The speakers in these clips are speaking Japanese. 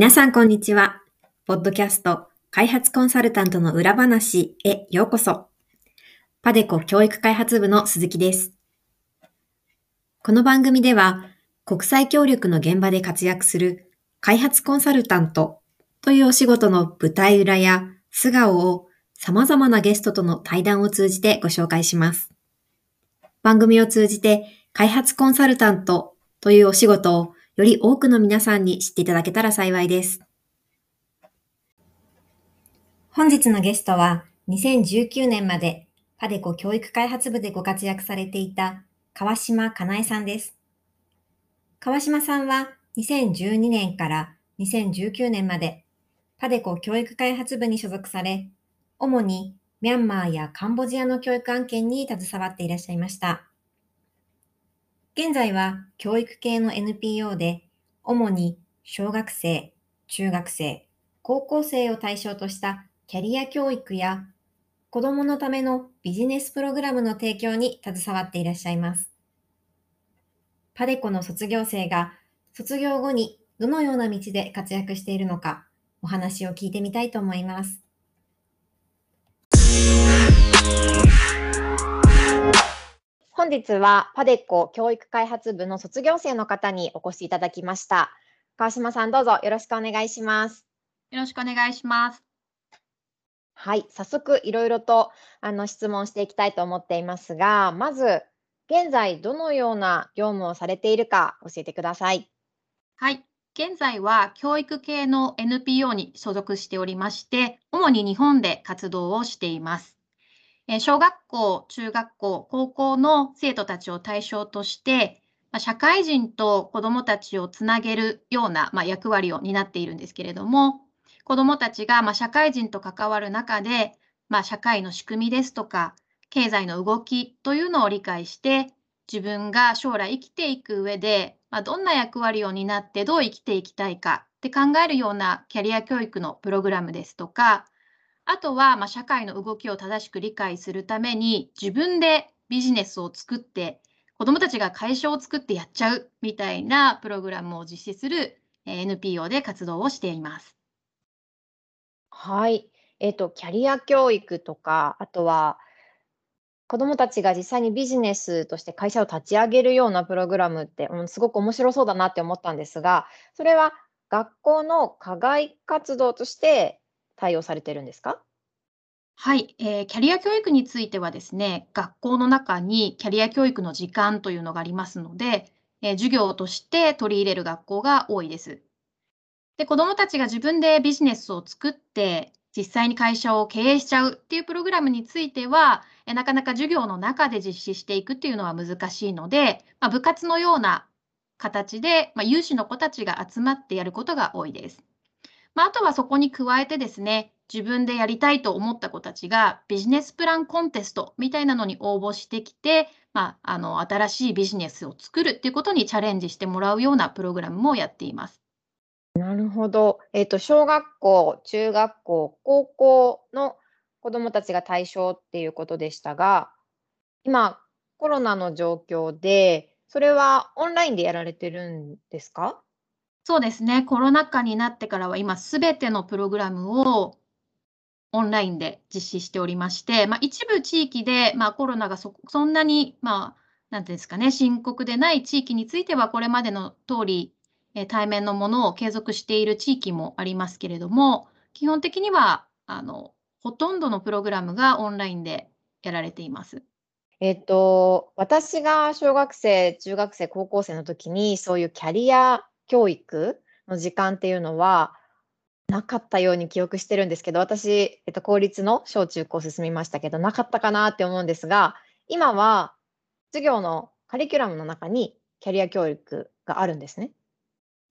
皆さんこんにちは。ポッドキャスト開発コンサルタントの裏話へようこそ。パデコ教育開発部の鈴木です。この番組では、国際協力の現場で活躍する開発コンサルタントというお仕事の舞台裏や素顔を様々なゲストとの対談を通じてご紹介します。番組を通じて開発コンサルタントというお仕事をより多くの皆さんに知っていただけたら幸いです。本日のゲストは2019年までパデコ教育開発部でご活躍されていた川島かなえさんです。川島さんは2012年から2019年までパデコ教育開発部に所属され、主にミャンマーやカンボジアの教育案件に携わっていらっしゃいました。現在は教育系の NPO で、主に小学生、中学生、高校生を対象としたキャリア教育や子供のためのビジネスプログラムの提供に携わっていらっしゃいます。パデコの卒業生が卒業後にどのような道で活躍しているのかお話を聞いてみたいと思います。本日はパデコ教育開発部の卒業生の方にお越しいただきました。川島さんどうぞよろしくお願いします。よろしくお願いします。はい、早速いろいろとあの質問していきたいと思っていますが、まず現在どのような業務をされているか教えてください。はい、現在は教育系の NPO に所属しておりまして、主に日本で活動をしています。小学校、中学校、高校の生徒たちを対象として、社会人と子どもたちをつなげるような役割を担っているんですけれども、子どもたちが、ま社会人と関わる中で、ま社会の仕組みですとか、経済の動きというのを理解して、自分が将来生きていく上で、まどんな役割を担ってどう生きていきたいかって考えるようなキャリア教育のプログラムですとか、あとは、ま社会の動きを正しく理解するために、自分でビジネスを作って、子どもたちが会社を作ってやっちゃうみたいなプログラムを実施する NPO で活動をしています。はい。えっと、キャリア教育とか、あとは、子供たちが実際にビジネスとして会社を立ち上げるようなプログラムって、うん、すごく面白そうだなって思ったんですが、それは学校の課外活動として対応されてるんですか？はい、えー、キャリア教育についてはですね、学校の中にキャリア教育の時間というのがありますので、えー、授業として取り入れる学校が多いです。で、子どもたちが自分でビジネスを作って、実際に会社を経営しちゃうっていうプログラムについては、えなかなか授業の中で実施していくっていうのは難しいので、まあ、部活のような形で、まあ、有志の子たちが集まってやることが多いです。まあ、あとはそこに加えてですね、自分でやりたいと思った子たちがビジネスプランコンテストみたいなのに応募してきて、まあ、あの新しいビジネスを作るっていうことにチャレンジしてもらうようなプログラムもやっています。なるほど。えっと、小学校、中学校、高校の子どもたちが対象っていうことでしたが、今、コロナの状況で、それはオンラインでやられてるんですか？そうですね。コロナ禍になってからは、今すべてのプログラムをオンラインで実施しておりまして、ま、一部地域で、まあ、コロナがそそんなに、まあ、なんていうんですかね、深刻でない地域については、これまでの通りえ対面のものを継続している地域もありますけれども、基本的にはあのほとんどのプログラムがオンラインでやられています。えっと、私が小学生、中学生、高校生の時に、そういうキャリア教育の時間っていうのはなかったように記憶してるんですけど、私、えっと、公立の小中高進みましたけど、なかったかなって思うんですが、今は授業のカリキュラムの中にキャリア教育があるんですね。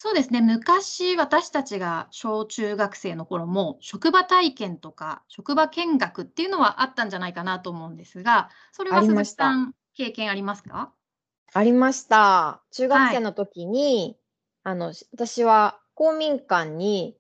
そうですね。昔、私たちが小中学生の頃も、職場体験とか、職場見学っていうのはあったんじゃないかなと思うんですが、それは鈴。木さん、経験ありますか？ありました。中学はい。生の時に、あの、し私は公民館に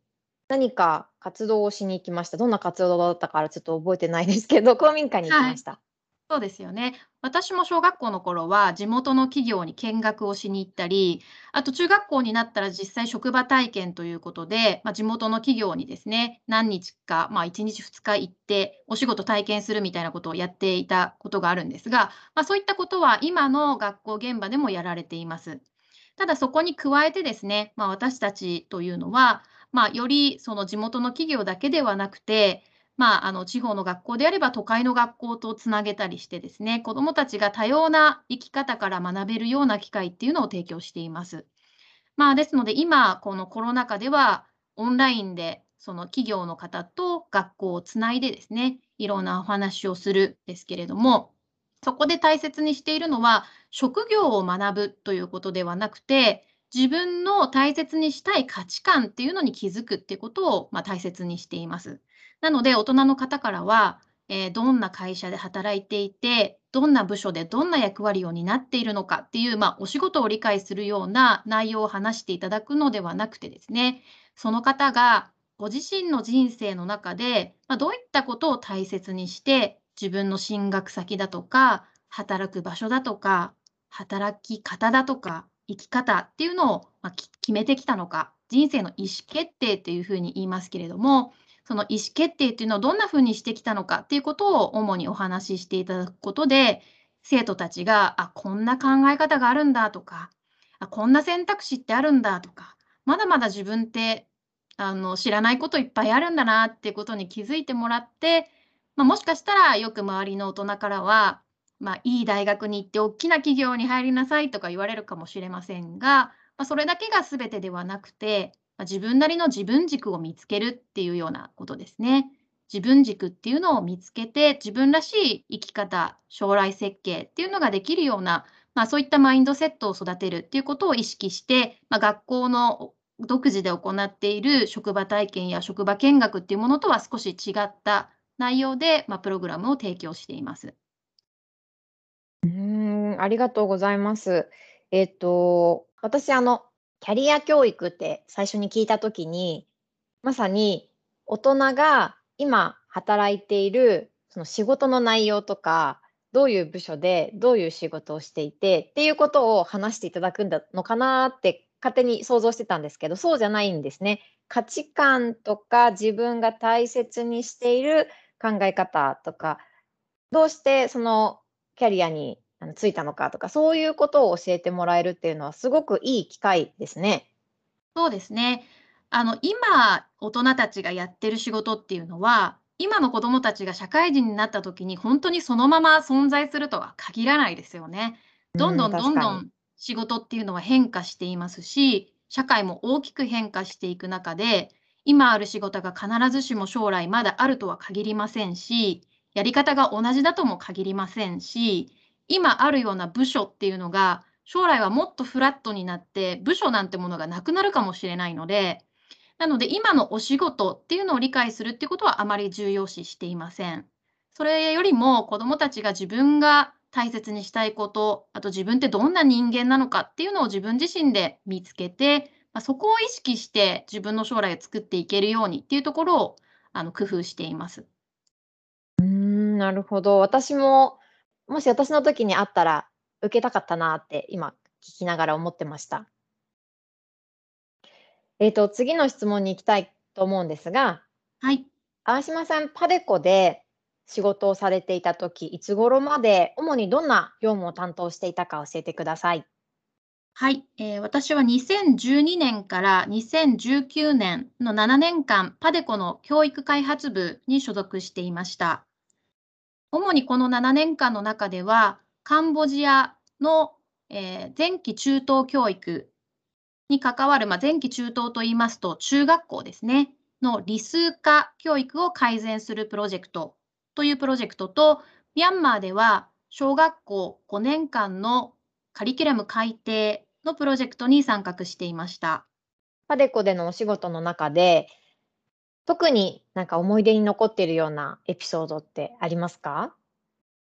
何か活動をしに行きました。どんな活動だったかちょっと覚えてないですけど、公民館に行きはい。ました。そうですよね。私も小学校の頃は、地元の企業に見学をしに行ったり、あと中学校になったら実際職場体験ということで、まあ、地元の企業にですね、何日か、まあ、1日2日行って、お仕事体験するみたいなことをやっていたことがあるんですが、まあ、そういったことは今の学校現場でもやられています。ただそこに加えてですね、まあ、私たちというのは、まあ、よりその地元の企業だけではなくて、まあ、あの地方の学校であれば都会の学校とつなげたりしてですね、子どもたちが多様な生き方から学べるような機会っていうのを提供しています。まあ、ですので今このコロナ禍ではオンラインでその企業の方と学校をつないでですね、いろんなお話をするですけれども、そこで大切にしているのは、職業を学ぶということではなくて、自分の大切にしたい価値観っていうのに気づくっていうことを、まあ、大切にしています。なので、大人の方からは、えーどんな会社で働いていて、どんな部署でどんな役割を担っているのかっていう、まあ、お仕事を理解するような内容を話していただくのではなくてですね、その方がご自身の人生の中で、まあ、どういったことを大切にして、自分の進学先だとか、働く場所だとか、働き方だとか、生き方っていうのを、まあ、決めてきたのか、人生の意思決定っていうふうに言いますけれども、その意思決定っていうのをどんなふうにしてきたのかっていうことを主にお話ししていただくことで、生徒たちが、あ、こんな考え方があるんだとか、あ、こんな選択肢ってあるんだとか、まだまだ自分ってあの知らないこといっぱいあるんだなっていうことに気づいてもらって、まあ、もしかしたらよく周りの大人からは、まあ、いい大学に行って大きな企業に入りなさいとか言われるかもしれませんが、まあ、それだけが全てではなくて、まあ、自分なりの自分軸を見つけるっていうようなことですね。自分軸っていうのを見つけて、自分らしい生き方、将来設計っていうのができるような、まあ、そういったマインドセットを育てるっていうことを意識して、まあ、学校の独自で行っている職場体験や職場見学っていうものとは少し違った内容で、まあ、プログラムを提供しています。うーん、ありがとうございます。えっと、私、あの、キャリア教育って最初に聞いたときに、まさに大人が今働いているその仕事の内容とか、どういう部署でどういう仕事をしていてっていうことを話していただくんだのかなって勝手に想像してたんですけど、そうじゃないんですね。価値観とか自分が大切にしている考え方とか、どうしてそのキャリアにあの就いたのかとか、そういうことを教えてもらえるっていうのはすごくいい機会ですね。そうですね。あの、今、大人たちがやってる仕事っていうのは、今の子どもたちが社会人になった時に本当にそのまま存在するとは限らないですよね。どんどうん、んど。んどん仕事っていうのは変化していますし、社会も大きく変化していく中で、今ある仕事が必ずしも将来まだあるとは限りませんし、やり方が同じだとも限りませんし、今あるような部署っていうのが、将来はもっとフラットになって、部署なんてものがなくなるかもしれないので、なので今のお仕事っていうのを理解するってことはあまり重要視していません。それよりも子どもたちが自分が大切にしたいこと、あと自分ってどんな人間なのかっていうのを自分自身で見つけて、まあ、そこを意識して自分の将来を作っていけるようにっていうところをあの工夫しています。うーん、なるほど。私も、もし私の時にあったら受けたかったなって今聞きながら思ってました。えっと、次の質問に行きたいと思うんですが、はい。淡島さん、パデコで仕事をされていた時、いつ頃まで主にどんな業務を担当していたか教えてください。はい、えー私は2012年から2019年の7年間、パデコの教育開発部に所属していました。主にこの7年間の中では、カンボジアの、えー前期中等教育に関わる、まあ、前期中等といいますと、中学校ですね、の理数化教育を改善するプロジェクトというプロジェクトと、ミャンマーでは小学校5年間のカリキュラム改定のプロジェクトに参画していました。パデコでのお仕事の中で、特になんか思い出に残っているようなエピソードってありますか？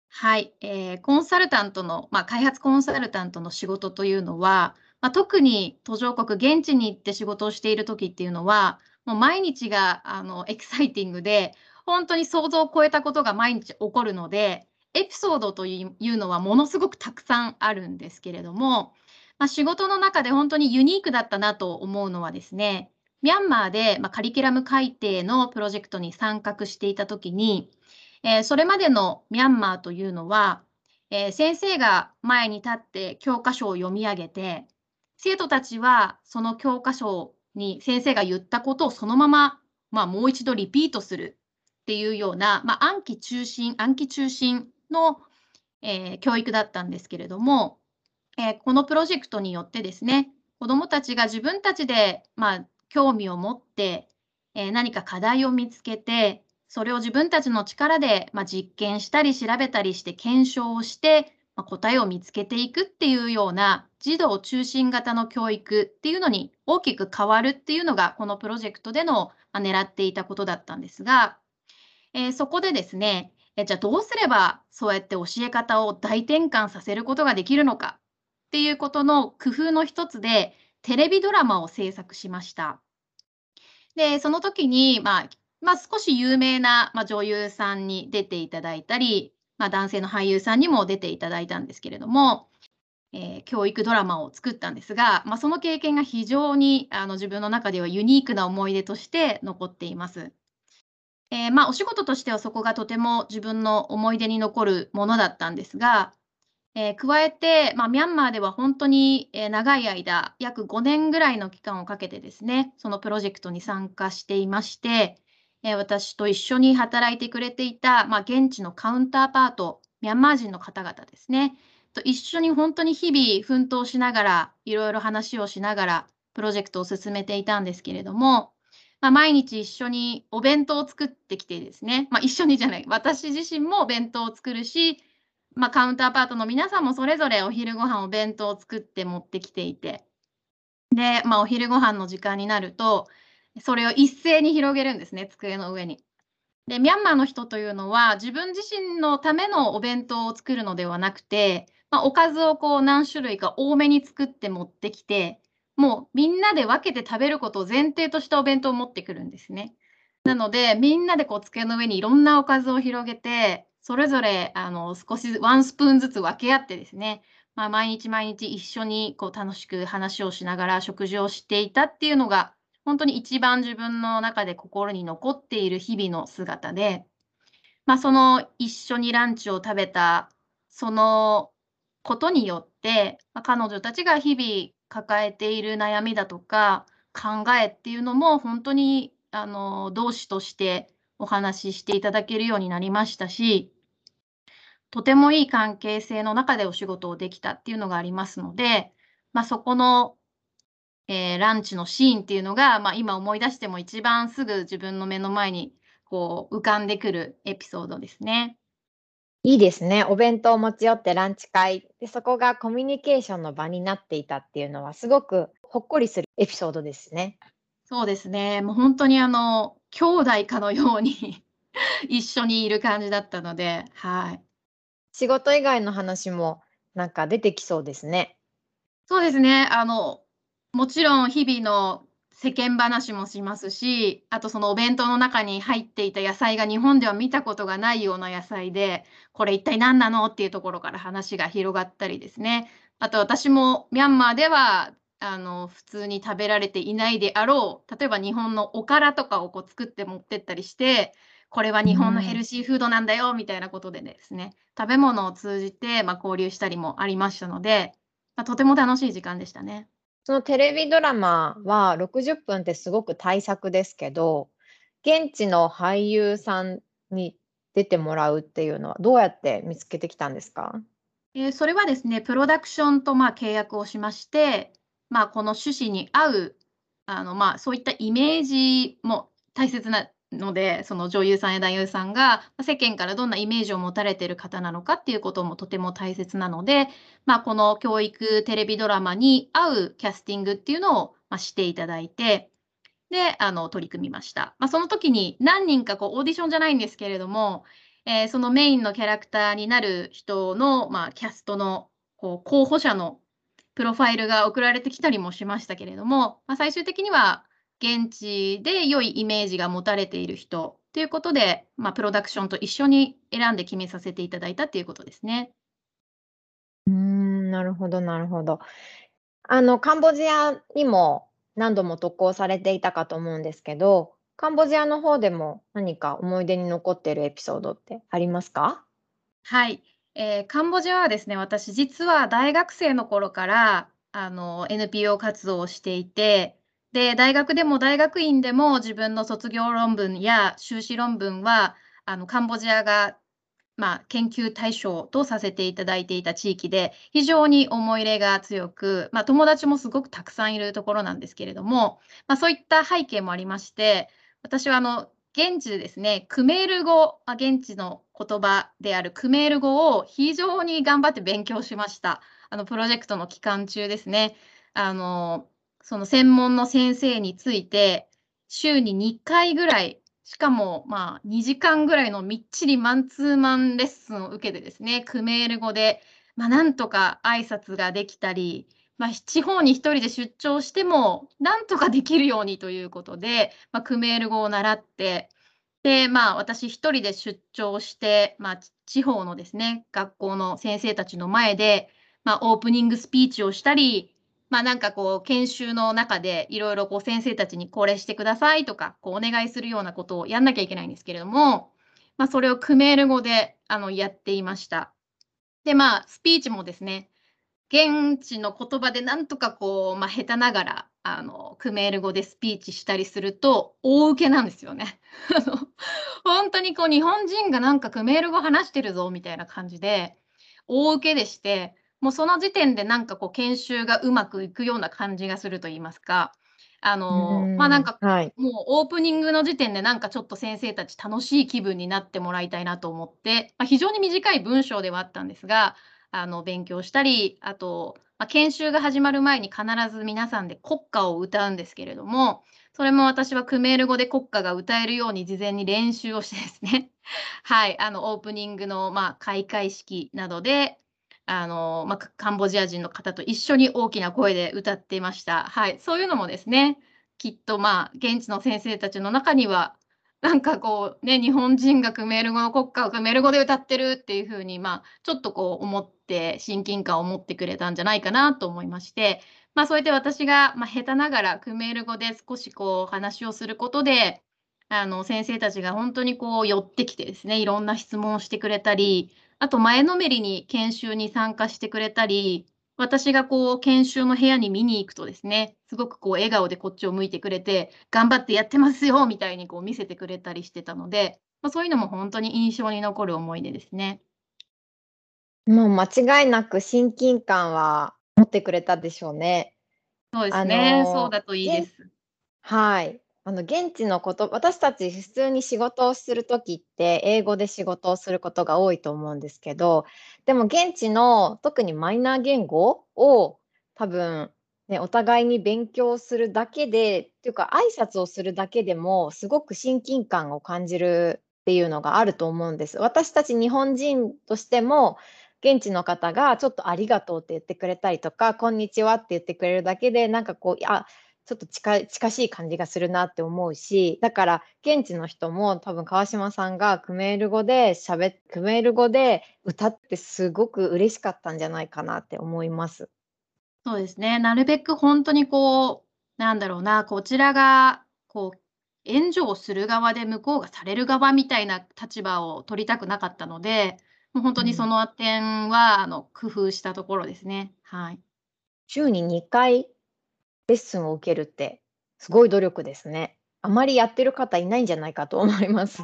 はい、えー、コンサルタントの、まあ、開発コンサルタントの仕事というのは、まあ、特に途上国、現地に行って仕事をしている時っていうのは、もう毎日があのエキサイティングで、本当に想像を超えたことが毎日起こるので、エピソードというのはものすごくたくさんあるんですけれども、まあ、仕事の中で本当にユニークだったなと思うのはですね、ミャンマーで、まあ、カリキュラム改定のプロジェクトに参画していたときに、えー、それまでのミャンマーというのは、えー、先生が前に立って教科書を読み上げて、生徒たちはその教科書に先生が言ったことをそのまま、まあ、もう一度リピートするっていうような、まあ、暗記中心、暗記中心の、えー、教育だったんですけれども、えー、このプロジェクトによってですね、子どもたちが自分たちで、まあ、興味を持って、えー、何か課題を見つけて、それを自分たちの力で、まあ、実験したり調べたりして検証をして、まあ、答えを見つけていくっていうような児童中心型の教育っていうのに大きく変わるっていうのがこのプロジェクトでの、まあ、狙っていたことだったんですが、えー、そこでですね、えじゃあどうすればそうやって教え方を大転換させることができるのかっていうことの工夫の一つでテレビドラマを制作しました。で、その時に、まあ、まあ、少し有名な、まあ、女優さんに出ていただいたり、まあ、男性の俳優さんにも出ていただいたんですけれども、えー、教育ドラマを作ったんですが、まあ、その経験が非常にあの自分の中ではユニークな思い出として残っています。えー、まあ、お仕事としてはそこがとても自分の思い出に残るものだったんですが、えー、加えて、まあ、ミャンマーでは本当に、え長い間、約5年ぐらいの期間をかけてですね、そのプロジェクトに参加していまして、え私と一緒に働いてくれていた、まあ、現地のカウンターパート、ミャンマー人の方々ですね、と一緒に本当に日々奮闘しながら、いろいろ話をしながら、プロジェクトを進めていたんですけれども、まあ、毎日一緒にお弁当を作ってきてですね、まあ、一緒にじゃない、私自身もお弁当を作るし、まあ、カウンターパートの皆さんもそれぞれお昼ご飯お弁当を作って持ってきていて、で、まあ、お昼ご飯の時間になると、それを一斉に広げるんですね、机の上に。で、ミャンマーの人というのは、自分自身のためのお弁当を作るのではなくて、まあ、おかずをこう何種類か多めに作って持ってきて、もうみんなで分けて食べることを前提としたお弁当を持ってくるんですね。なので、みんなでこう机の上にいろんなおかずを広げて、それぞれあの少しワンスプーンずつ分け合ってですね、まあ、毎日毎日一緒にこう楽しく話をしながら食事をしていたっていうのが、本当に一番自分の中で心に残っている日々の姿で、まあ、その一緒にランチを食べたそのことによって、まあ、彼女たちが日々抱えている悩みだとか考えっていうのも本当にあの同志としてお話ししていただけるようになりましたし、とてもいい関係性の中でお仕事をできたっていうのがありますので、まあ、そこの、えー、ランチのシーンっていうのが、まあ、今思い出しても一番すぐ自分の目の前にこう浮かんでくるエピソードですね。いいですね。お弁当を持ち寄ってランチ会で、そこがコミュニケーションの場になっていたっていうのは、すごくほっこりするエピソードですね。そうですね。もう本当にあの、兄弟かのように 一緒にいる感じだったので、はい。仕事以外の話もなんか出てきそうですね。そうですね。あの、もちろん日々の世間話もしますし、あとそのお弁当の中に入っていた野菜が日本では見たことがないような野菜で、これ一体何なのっていうところから話が広がったりですね。あと私もミャンマーではあの普通に食べられていないであろう例えば日本のおからとかをこう作って持ってったりしてこれは日本のヘルシーフードなんだよみたいなことでですね、食べ物を通じて、まあ、交流したりもありましたので、まあ、とても楽しい時間でしたね。そのテレビドラマは60分ってすごく大作ですけど現地の俳優さんに出てもらうっていうのはどうやって見つけてきたんですか？えー、それはですね、プロダクションとまあ契約をしまして、まあ、この趣旨に合う、あのまあ、そういったイメージも大切なので、その女優さんや男優さんが世間からどんなイメージを持たれてる方なのかっていうこともとても大切なので、まあ、この教育テレビドラマに合うキャスティングっていうのをまあ、していただいて、で、あの、取り組みました。まあ、その時に何人かこうオーディションじゃないんですけれども、えー、そのメインのキャラクターになる人の、まあ、キャストのこう候補者のプロファイルが送られてきたりもしましたけれども、まあ、最終的には現地で良いイメージが持たれている人ということで、まあ、プロダクションと一緒に選んで決めさせていただいたということですね。うーん、なるほどなるほど。あの、カンボジアにも何度も渡航されていたかと思うんですけど、カンボジアの方でも何か思い出に残ってるエピソードってありますか？はい、えー、カンボジアはですね、私実は大学生の頃からあの NPO 活動をしていて、で、大学でも大学院でも自分の卒業論文や修士論文はあのカンボジアがまあ、研究対象とさせていただいていた地域で、非常に思い入れが強く、まあ、友達もすごくたくさんいるところなんですけれども、まあ、そういった背景もありまして、私はあの現地ですね、クメール語、現地の言葉であるクメール語を非常に頑張って勉強しました。あのプロジェクトの期間中ですね。あのその専門の先生について、週に2回ぐらいしかも、まあ、2時間ぐらいのみっちりマンツーマンレッスンを受けてですね、クメール語で、まあ、なんとか挨拶ができたり、まあ、地方に1人で出張しても、なんとかできるようにということで、まあ、クメール語を習って、で、まあ、私1人で出張して、まあ、地方のですね、学校の先生たちの前で、まあ、オープニングスピーチをしたり、まあなんかこう研修の中でいろいろこう先生たちにこれしてくださいとかこうお願いするようなことをやんなきゃいけないんですけれども、まあそれをクメール語であのやっていました。でまあスピーチもですね、現地の言葉でなんとかこう、まあ、下手ながらあのクメール語でスピーチしたりすると大受けなんですよね。本当にこう日本人がなんかクメール語話してるぞみたいな感じで大受けでしてもうその時点でなんかこう研修がうまくいくような感じがすると言いますか、あのまあなんか、はい、もうオープニングの時点でなんかちょっと先生たち楽しい気分になってもらいたいなと思って、まあ、非常に短い文章ではあったんですが、あの勉強したり、あと、まあ、研修が始まる前に必ず皆さんで国歌を歌うんですけれども、それも私はクメール語で国歌が歌えるように事前に練習をしてですね、はい、あのオープニングのまあ開会式などであの、まあ、カンボジア人の方と一緒に大きな声で歌っていました。はい、そういうのもですね、きっとまあ現地の先生たちの中にはなんかこうね日本人がクメール語の国歌をクメール語で歌ってるっていうふうにまあちょっとこう思って親近感を持ってくれたんじゃないかなと思いまして、まあ、そうやって私がまあ下手ながらクメール語で少しこう話をすることであの先生たちが本当にこう寄ってきてですねいろんな質問をしてくれたりあと前のめりに研修に参加してくれたり、私がこう研修の部屋に見に行くとですね、すごくこう笑顔でこっちを向いてくれて、頑張ってやってますよみたいにこう見せてくれたりしてたので、まあ、そういうのも本当に印象に残る思い出ですね。もう間違いなく親近感は持ってくれたでしょうね。そうですね、そうだといいです。はい。あの、現地のこと私たち普通に仕事をする時って、英語で仕事をすることが多いと思うんですけど、でも現地の特にマイナー言語を多分、ね、お互いに勉強するだけでっていうか、挨拶をするだけでも、すごく親近感を感じるっていうのがあると思うんです。私たち日本人としても、現地の方がちょっとありがとうって言ってくれたりとか、こんにちはって言ってくれるだけで、なんかこう、あちょっと近近しい感じがするなって思うし、だから現地の人も多分川島さんがクメール語で喋っクメール語で歌ってすごく嬉しかったんじゃないかなって思います。そうですね。なるべく本当にこう、なんだろうな、こちらがこう援助をする側で向こうがされる側みたいな立場を取りたくなかったので、もう本当にその点は、あの工夫したところですね。はい。週に2回レッスンを受けるってすごい努力ですね。あまりやってる方いないんじゃないかと思います。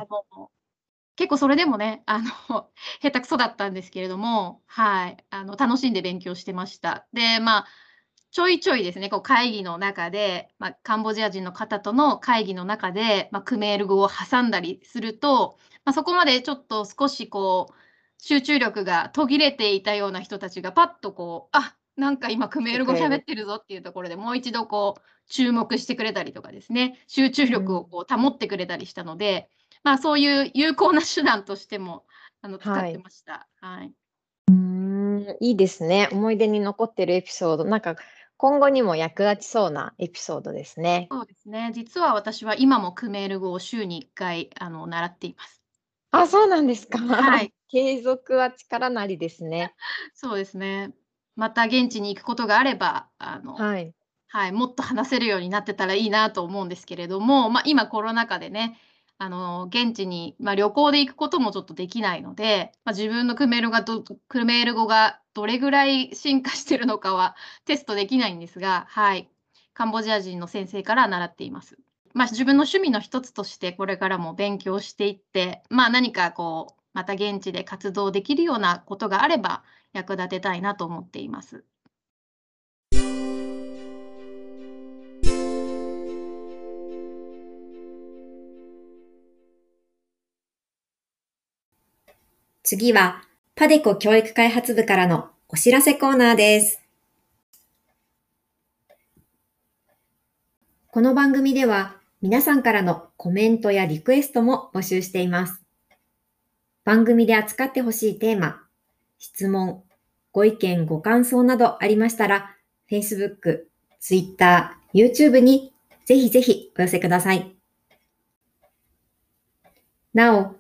結構それでもね、あの 下手くそだったんですけれども、はい、あの楽しんで勉強してました。で、まあちょいちょいですね、こう会議の中で、まあ、カンボジア人の方との会議の中で、まあ、クメール語を挟んだりすると、まあ、そこまでちょっと少しこう集中力が途切れていたような人たちがパッとこう、あなんか今クメール語喋ってるぞっていうところでもう一度こう注目してくれたりとかですね、集中力をこう保ってくれたりしたので、まあそういう有効な手段としてもあの使ってました。はい。うーん、いいですね。思い出に残ってるエピソード、なんか今後にも役立ちそうなエピソードですね。そうですね。実は私は今もクメール語を週に1回あの習っています。あ、そうなんですか。はい。継続は力なりですね。そうですね。また現地に行くことがあれば、あの、はい。はい、もっと話せるようになってたらいいなと思うんですけれども、まあ、今コロナ禍でね、あの、現地に、まあ、旅行で行くこともちょっとできないので、まあ、自分のクメールがどクメール語がどれぐらい進化してるのかはテストできないんですが、はい、カンボジア人の先生から習っています。まあ、自分の趣味の一つとしてこれからも勉強していって、まあ、何かこう、また現地で活動できるようなことがあれば役立てたいなと思っています。次は、パデコ教育開発部からのお知らせコーナーです。この番組では皆さんからのコメントやリクエストも募集しています。番組で扱ってほしいテーマ、質問、ご意見、ご感想などありましたら、Facebook、Twitter、YouTube にぜひぜひお寄せください。なお、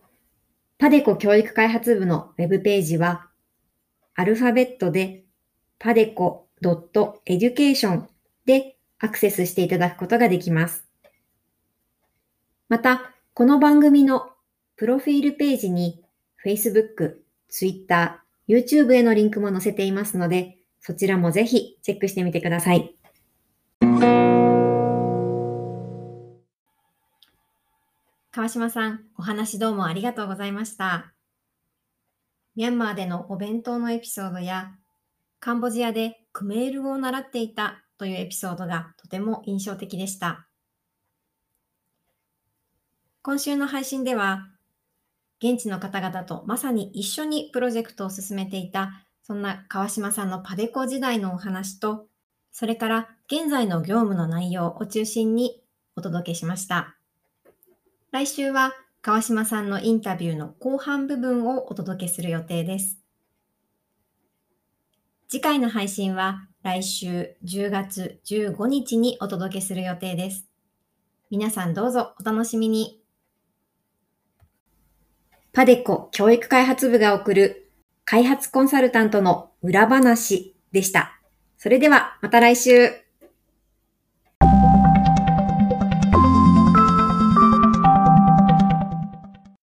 パデコ教育開発部のウェブページは、アルファベットで padeco.education でアクセスしていただくことができます。また、この番組のプロフィールページに Facebook、Twitter、YouTube へのリンクも載せていますので、そちらもぜひチェックしてみてください。川島さん、お話どうもありがとうございました。ミャンマーでのお弁当のエピソードや、カンボジアでクメール語を習っていたというエピソードがとても印象的でした。今週の配信では、現地の方々とまさに一緒にプロジェクトを進めていた、そんな川島さんのパデコ時代のお話と、それから現在の業務の内容を中心にお届けしました。来週は川島さんのインタビューの後半部分をお届けする予定です。次回の配信は来週10月15日にお届けする予定です。皆さんどうぞお楽しみに。パデコ教育開発部が送る開発コンサルタントの裏話でした。それではまた来週。